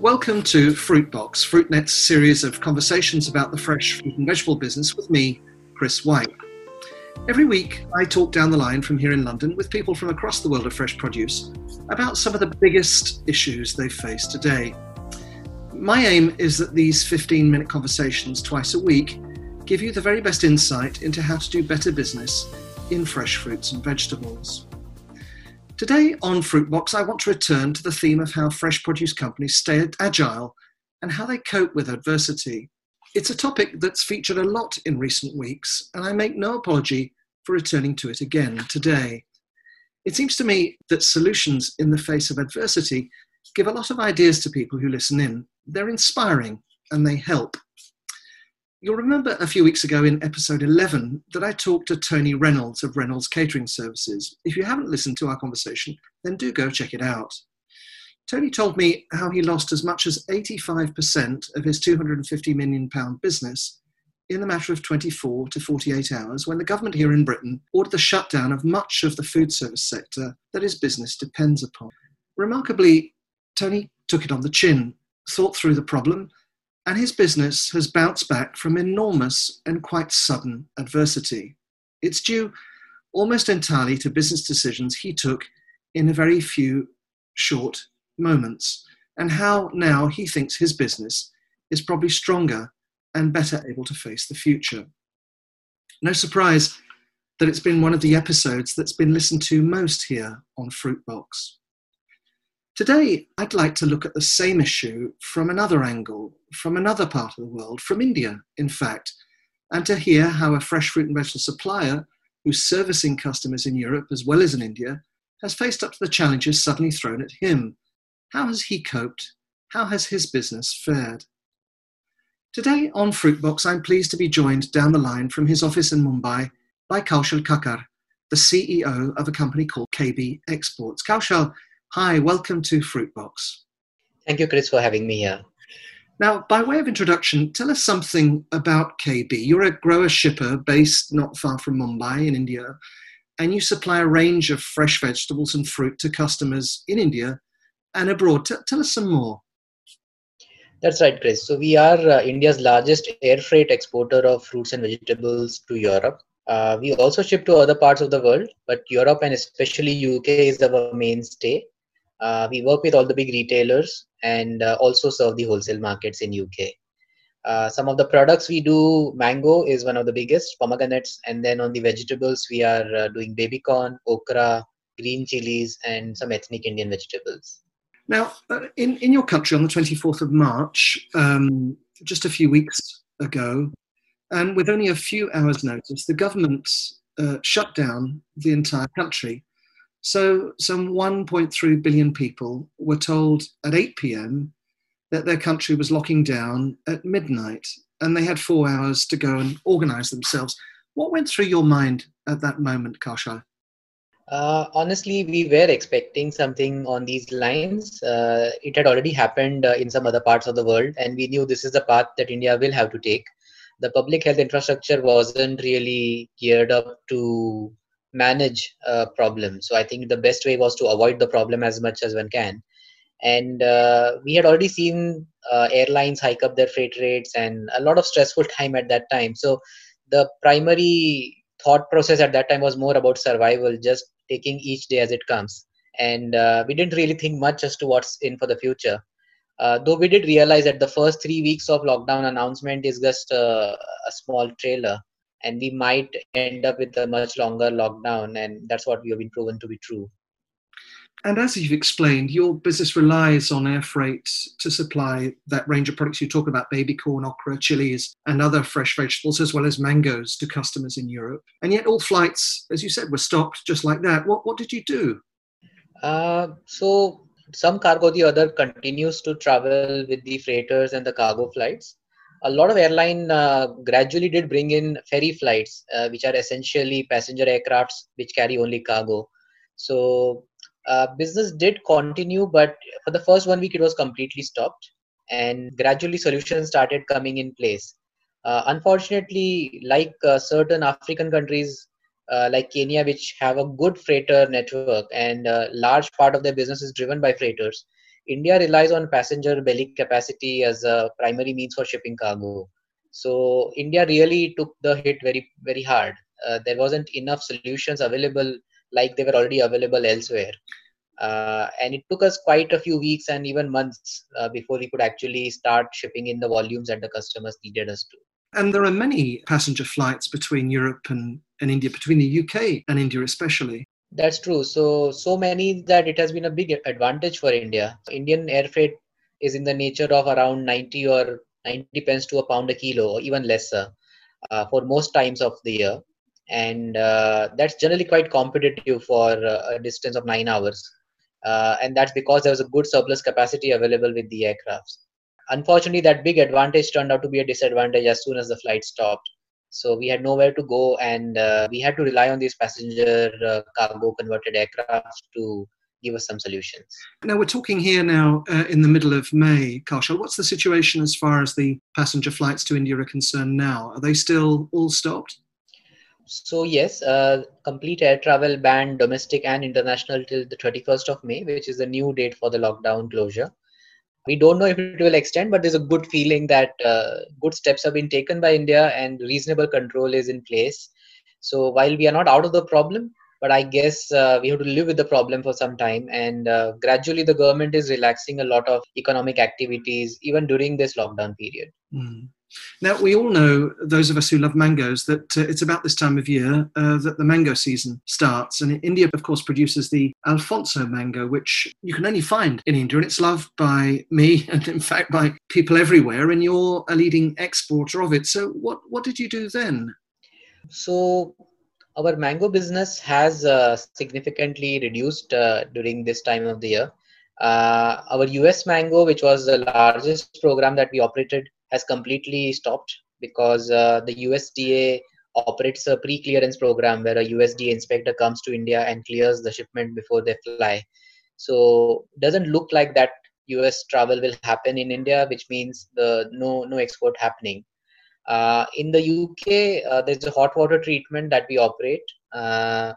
welcome to Fruitbox, Fruitnet's series of conversations about the fresh fruit and vegetable business with me, Chris White. Every week, I talk down the line from here in London with people from across the world of fresh produce about some of the biggest issues they face today. My aim is that these 15 minute conversations twice a week give you the very best insight into how to do better business in fresh fruits and vegetables. Today on Fruitbox, I want to return to the theme of how fresh produce companies stay agile and how they cope with adversity. It's a topic that's featured a lot in recent weeks, and I make no apology for returning to it again today. It seems to me that solutions in the face of adversity give a lot of ideas to people who listen in. They're inspiring and they help. You'll remember a few weeks ago in episode 11 that I talked to Tony Reynolds of Reynolds Catering Services. If you haven't listened to our conversation, then do go check it out. Tony told me how he lost as much as 85% of his £250 million business in the matter of 24 to 48 hours when the government here in Britain ordered the shutdown of much of the food service sector that his business depends upon. Remarkably, Tony took it on the chin, thought through the problem, and his business has bounced back from enormous and quite sudden adversity. It's due almost entirely to business decisions he took in a very few short moments, and how now he thinks his business is probably stronger and better able to face the future. No surprise that it's been one of the episodes that's been listened to most here on Fruitbox. Today, I'd like to look at the same issue from another angle, from another part of the world, from India, in fact, and to hear how a fresh fruit and vegetable supplier who's servicing customers in Europe as well as in India has faced up to the challenges suddenly thrown at him. How has he coped? How has his business fared? Today on Fruitbox, I'm pleased to be joined down the line from his office in Mumbai by Kaushal Khakhar, the CEO of a company called KB Exports. Kaushal, Hi, welcome to Fruitbox. Thank you, Chris, for having me here. Now, by way of introduction, tell us something about KB. You're a grower shipper based not far from Mumbai in India, and you supply a range of fresh vegetables and fruit to customers in India and abroad. T- tell us some more. That's right, Chris. So, we are uh, India's largest air freight exporter of fruits and vegetables to Europe. Uh, we also ship to other parts of the world, but Europe and especially UK is our mainstay. Uh, we work with all the big retailers and uh, also serve the wholesale markets in UK. Uh, some of the products we do, mango is one of the biggest, pomegranates, and then on the vegetables we are uh, doing baby corn, okra, green chilies, and some ethnic Indian vegetables. Now, in in your country on the twenty fourth of March, um, just a few weeks ago, and with only a few hours' notice, the government uh, shut down the entire country so, some 1.3 billion people were told at 8 p.m. that their country was locking down at midnight, and they had four hours to go and organize themselves. What went through your mind at that moment, Kaushal? Uh, honestly, we were expecting something on these lines. Uh, it had already happened uh, in some other parts of the world, and we knew this is the path that India will have to take. The public health infrastructure wasn't really geared up to manage a problem. So I think the best way was to avoid the problem as much as one can. And uh, we had already seen uh, airlines hike up their freight rates and a lot of stressful time at that time. So the primary thought process at that time was more about survival, just taking each day as it comes. And uh, we didn't really think much as to what's in for the future. Uh, though we did realize that the first three weeks of lockdown announcement is just a, a small trailer and we might end up with a much longer lockdown and that's what we have been proven to be true. And as you've explained your business relies on air freight to supply that range of products you talk about baby corn okra chilies and other fresh vegetables as well as mangoes to customers in europe. And yet all flights as you said were stopped just like that. What, what did you do? Uh, so some cargo the other continues to travel with the freighters and the cargo flights a lot of airline uh, gradually did bring in ferry flights, uh, which are essentially passenger aircrafts which carry only cargo. So uh, business did continue, but for the first one week it was completely stopped, and gradually solutions started coming in place. Uh, unfortunately, like uh, certain African countries uh, like Kenya, which have a good freighter network and a large part of their business is driven by freighters, India relies on passenger belly capacity as a primary means for shipping cargo. So India really took the hit very, very hard. Uh, there wasn't enough solutions available like they were already available elsewhere. Uh, and it took us quite a few weeks and even months uh, before we could actually start shipping in the volumes that the customers needed us to. And there are many passenger flights between Europe and, and India, between the UK and India especially. That's true. So, so many that it has been a big advantage for India. Indian air freight is in the nature of around 90 or 90 pence to a pound a kilo, or even lesser, uh, for most times of the year. And uh, that's generally quite competitive for uh, a distance of nine hours. Uh, and that's because there was a good surplus capacity available with the aircrafts. Unfortunately, that big advantage turned out to be a disadvantage as soon as the flight stopped so we had nowhere to go and uh, we had to rely on these passenger uh, cargo converted aircraft to give us some solutions. Now we're talking here now uh, in the middle of may kaushal what's the situation as far as the passenger flights to india are concerned now? Are they still all stopped? So yes uh, complete air travel banned domestic and international till the 31st of may which is the new date for the lockdown closure we don't know if it will extend but there's a good feeling that uh, good steps have been taken by india and reasonable control is in place. So while we are not out of the problem but i guess uh, we have to live with the problem for some time. And uh, gradually the government is relaxing a lot of economic activities even during this lockdown period. Mm. Now, we all know, those of us who love mangoes, that uh, it's about this time of year uh, that the mango season starts. And India, of course, produces the Alphonso mango, which you can only find in India. And it's loved by me and, in fact, by people everywhere. And you're a leading exporter of it. So, what, what did you do then? So, our mango business has uh, significantly reduced uh, during this time of the year. Uh, our US mango, which was the largest program that we operated has completely stopped because uh, the USDA operates a pre-clearance program where a USDA inspector comes to India and clears the shipment before they fly. So doesn't look like that US travel will happen in India, which means the no no export happening. Uh, in the UK, uh, there's a hot water treatment that we operate, uh,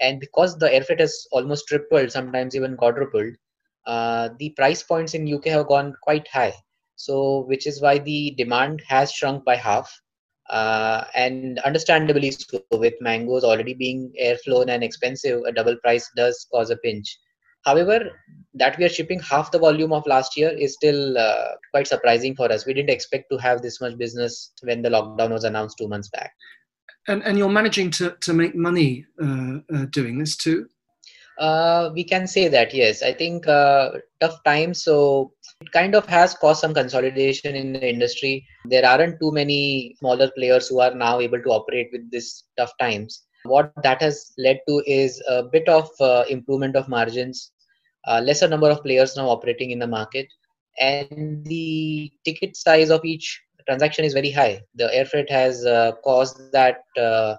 and because the air freight has almost tripled, sometimes even quadrupled, uh, the price points in UK have gone quite high so which is why the demand has shrunk by half. Uh, and understandably so with mangoes already being air flown and expensive a double price does cause a pinch. However that we are shipping half the volume of last year is still uh, quite surprising for us. We didn't expect to have this much business when the lockdown was announced two months back. And, and you're managing to, to make money uh, uh doing this too? Uh, we can say that yes. I think uh, tough times so it kind of has caused some consolidation in the industry there aren't too many smaller players who are now able to operate with this tough times what that has led to is a bit of uh, improvement of margins uh, lesser number of players now operating in the market and the ticket size of each transaction is very high the air freight has uh, caused that uh,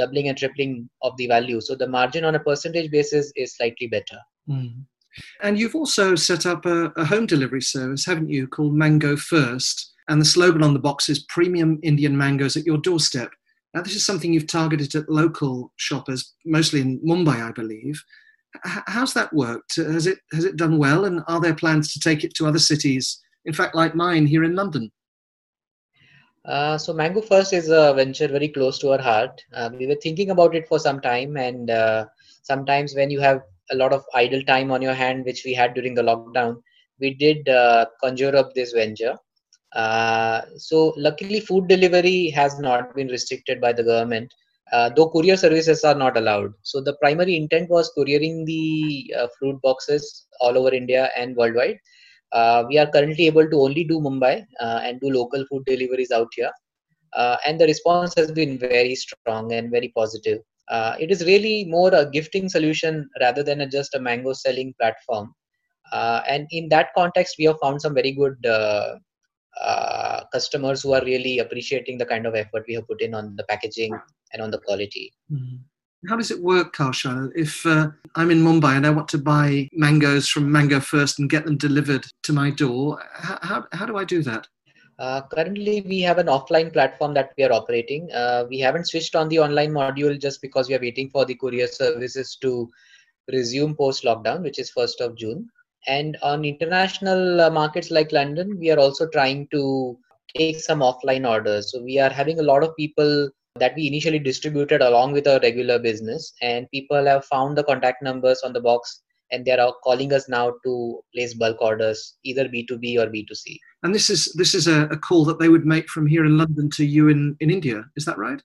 doubling and tripling of the value. So the margin on a percentage basis is slightly better. Mm. And you've also set up a, a, home delivery service, haven't you, called Mango First? And the slogan on the box is Premium Indian Mangoes at Your Doorstep. Now, this is something you've targeted at local shoppers, mostly in Mumbai, I believe. H- how's that worked? Has it, has it done well? And are there plans to take it to other cities? In fact, like mine here in London? Uh, so Mango First is a venture very close to our heart. Uh, we were thinking about it for some time, and uh, sometimes when you have a lot of idle time on your hand, which we had during the lockdown, we did uh, conjure up this venture. Uh, so luckily, food delivery has not been restricted by the government, though courier services are not allowed. So the primary intent was couriering the fruit boxes all over India and worldwide uh, we are currently able to only do Mumbai uh, and do local food deliveries out here. Uh, and the response has been very strong and very positive. Uh, it is really more a gifting solution rather than a, just a mango selling platform. Uh, and in that context, we have found some very good uh, customers who are really appreciating the kind of effort we have put in on the packaging and on the quality. Mm-hmm. How does it work, Kaushal? If uh, I'm in Mumbai and I want to buy mangoes from Mango First and get them delivered to my door, how, how, how do I do that? Uh, currently, we have an offline platform that we are operating. Uh, we haven't switched on the online module just because we are waiting for the courier services to resume post lockdown, which is 1st of June. And on international uh, markets like London, we are also trying to take some offline orders. So we are having a lot of people that we initially distributed along with our regular business, and people have found the contact numbers on the box and they are calling us now to place bulk orders, either B2B or B2C. And this is this is a, a call that they would make from here in London to you in, in India. Is that right?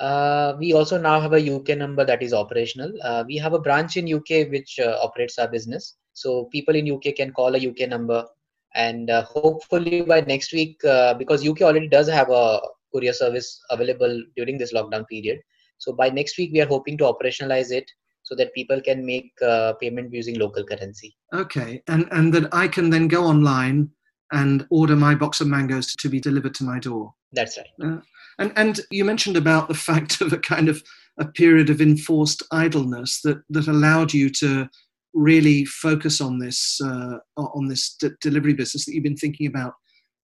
Uh, we also now have a UK number that is operational. Uh, we have a branch in UK which uh, operates our business. So people in UK can call a UK number, and uh, hopefully by next week, uh, because UK already does have a courier service available during this lockdown period. So by next week, we are hoping to operationalize it so that people can make uh, payment using local currency. Okay, and and that I can then go online and order my box of mangoes to be delivered to my door. That's right. Uh, and and you mentioned about the fact of a kind of a period of enforced idleness that that allowed you to really focus on this uh, on this d- delivery business that you've been thinking about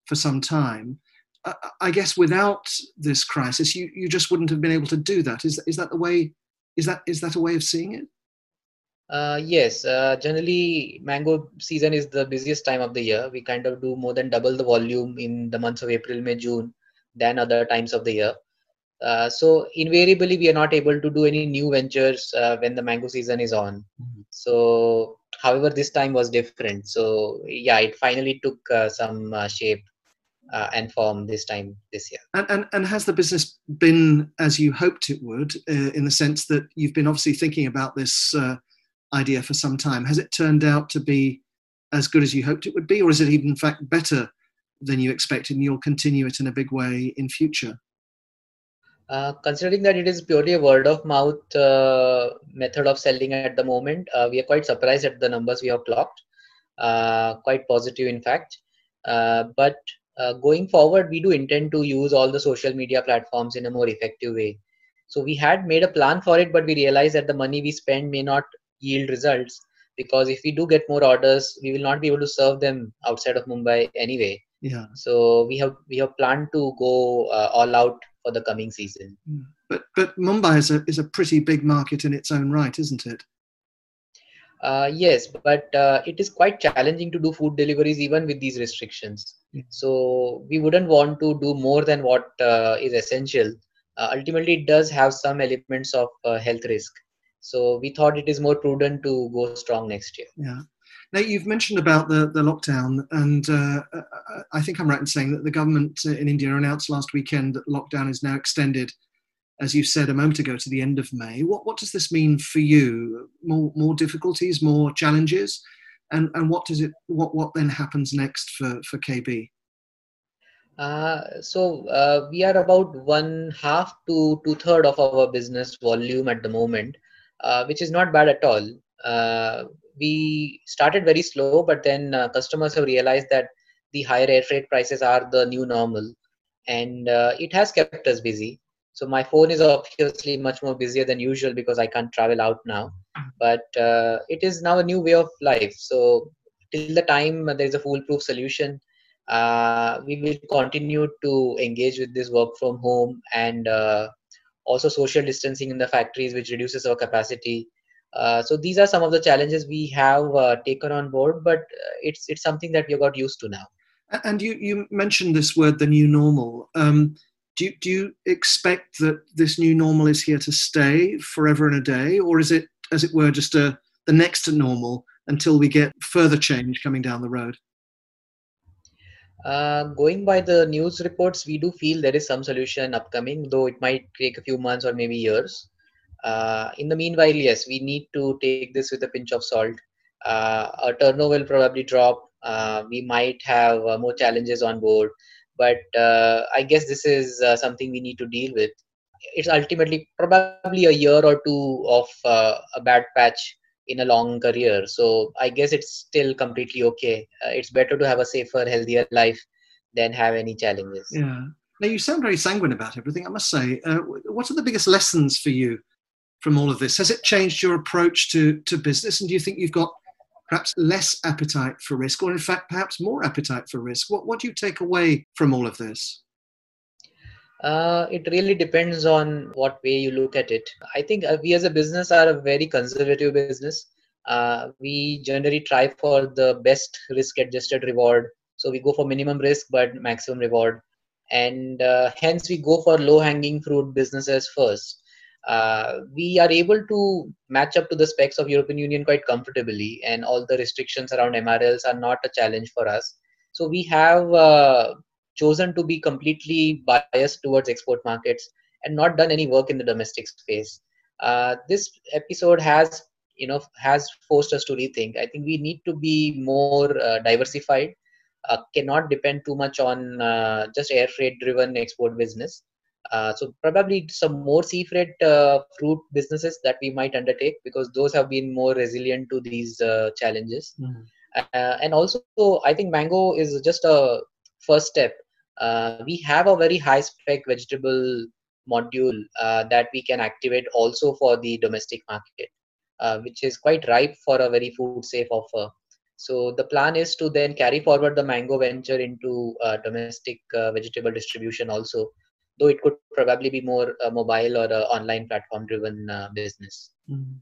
for some time. Uh, I guess without this crisis, you, you just wouldn't have been able to do that. Is is that the way is that is that a way of seeing it? Uh, yes, uh, generally mango season is the busiest time of the year. We kind of do more than double the volume in the months of April, May, June than other times of the year. Uh, so invariably, we are not able to do any new ventures uh, when the mango season is on. Mm-hmm. So, however, this time was different. So, yeah, it finally took uh, some uh, shape uh, and form this time this year. And, and, and has the business been as you hoped it would, uh, in the sense that you've been obviously thinking about this uh, idea for some time? Has it turned out to be as good as you hoped it would be, or is it even in fact better than you expected, and you'll continue it in a big way in future? Uh, considering that it is purely a word of mouth uh, method of selling at the moment, uh, we are quite surprised at the numbers we have clocked. Uh, quite positive, in fact. Uh, but uh, going forward, we do intend to use all the social media platforms in a more effective way. So we had made a plan for it, but we realized that the money we spend may not yield results because if we do get more orders, we will not be able to serve them outside of Mumbai anyway. Yeah. So we have we have planned to go uh, all out for the coming season. Hmm. But but Mumbai is a is a pretty big market in its own right, isn't it? Uh, yes, but uh, it is quite challenging to do food deliveries even with these restrictions. Yeah. So we wouldn't want to do more than what uh, is essential. Uh, ultimately, it does have some elements of uh, health risk. So we thought it is more prudent to go strong next year. Yeah. Now you've mentioned about the the lockdown, and uh, I think I'm right in saying that the government in India announced last weekend that lockdown is now extended as you said a moment ago, to the end of May. What, what does this mean for you? More, more difficulties, more challenges? And, and what does it, what, what then happens next for, for KB? Uh, so uh, we are about one half to two third of our business volume at the moment, uh, which is not bad at all. Uh, we started very slow, but then uh, customers have realized that the higher air freight prices are the new normal, and uh, it has kept us busy. So my phone is obviously much more busier than usual because I can't travel out now. But uh, it is now a new way of life. So till the time there is a foolproof solution, uh, we will continue to engage with this work from home and uh, also social distancing in the factories, which reduces our capacity. Uh, so these are some of the challenges we have uh, taken on board, but uh, it's it's something that we got used to now. And you you mentioned this word, the new normal. Um, do you, do you expect that this new normal is here to stay forever and a day, or is it, as it were, just a the next to normal until we get further change coming down the road? Uh, going by the news reports, we do feel there is some solution upcoming, though it might take a few months or maybe years. Uh, in the meanwhile, yes, we need to take this with a pinch of salt. Uh, our turnover will probably drop. Uh, we might have uh, more challenges on board but uh, i guess this is uh, something we need to deal with. It's ultimately probably a year or two of uh, a bad patch in a long career. So i guess it's still completely okay. Uh, it's better to have a safer healthier life than have any challenges. Yeah. Now you sound very sanguine about everything i must say. Uh, what are the biggest lessons for you from all of this? Has it changed your approach to to business? And do you think you've got perhaps less appetite for risk, or in fact, perhaps more appetite for risk? What, what do you take away from all of this? Uh, it really depends on what way you look at it. I think uh, we as a business are a very conservative business. uh, we generally try for the best risk adjusted reward so we go for minimum risk but maximum reward and uh, hence we go for low hanging fruit businesses first uh, we are able to match up to the specs of european union quite comfortably and all the restrictions around mrls are not a challenge for us. So we have uh, chosen to be completely biased towards export markets and not done any work in the domestic space. Uh, this episode has you know has forced us to rethink. I think we need to be more uh, diversified. Uh, cannot depend too much on uh, just air freight driven export business uh, so probably some more sea freight uh, fruit businesses that we might undertake because those have been more resilient to these uh, challenges mm-hmm. and also i think mango is just a first step we have a very high spec vegetable module that we can activate also for the domestic market uh, which is quite ripe for a very food safe offer. So the plan is to then carry forward the mango venture into uh, domestic uh, vegetable distribution also, though it could probably be more a mobile or online platform driven uh, business. Mm.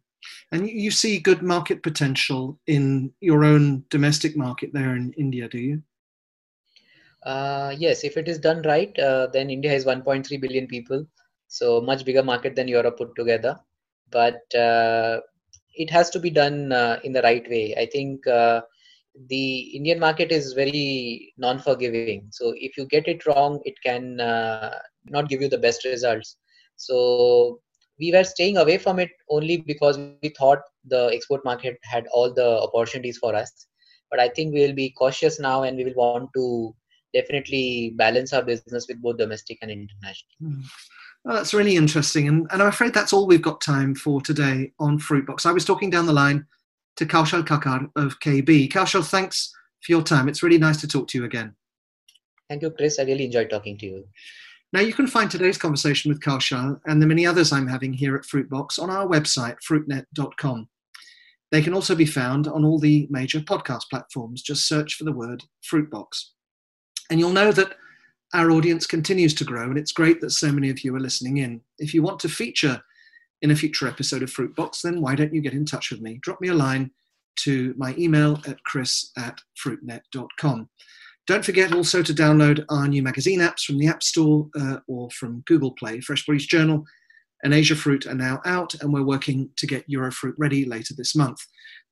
And you see good market potential in your own domestic market there in India, do you? Uh, yes, if it is done right, uh, then India has 1.3 billion people, so much bigger market than Europe put together. But it has to be done uh, in the right way. I think uh, the Indian market is very non-forgiving. So if you get it wrong, it can uh, not give you the best results. So we were staying away from it only because we thought the export market had all the opportunities for us. But I think we will be cautious now, and we will want to definitely balance our business with both domestic and international. Mm. Well, that's really interesting. And, and I'm afraid that's all we've got time for today on Fruitbox. I was talking down the line to Kaushal Khakhar of KB. Kaushal, thanks for your time. It's really nice to talk to you again. Thank you, Chris. I really enjoyed talking to you. Now, you can find today's conversation with Kaushal and the many others I'm having here at Fruitbox on our website, fruitnet.com. They can also be found on all the major podcast platforms. Just search for the word Fruitbox. And you'll know that our audience continues to grow, and it's great that so many of you are listening in. If you want to feature in a future episode of Fruitbox, then why don't you get in touch with me? Drop me a line to my email at chris at fruitnet.com. Don't forget also to download our new magazine apps from the App Store uh, or from Google Play. Fresh Produce Journal and Asia Fruit are now out, and we're working to get Eurofruit ready later this month.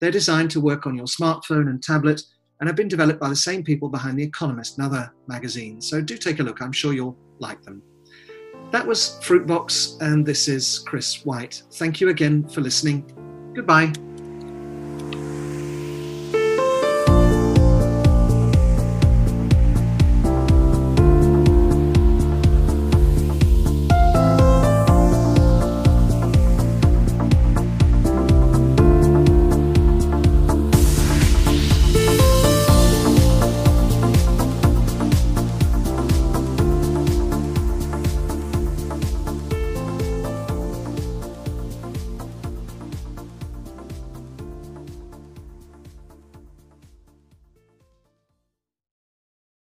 They're designed to work on your smartphone and tablet and have been developed by the same people behind The Economist and other magazines. So do take a look, I'm sure you'll like them. That was Fruitbox, and this is Chris White. Thank you again for listening. Goodbye.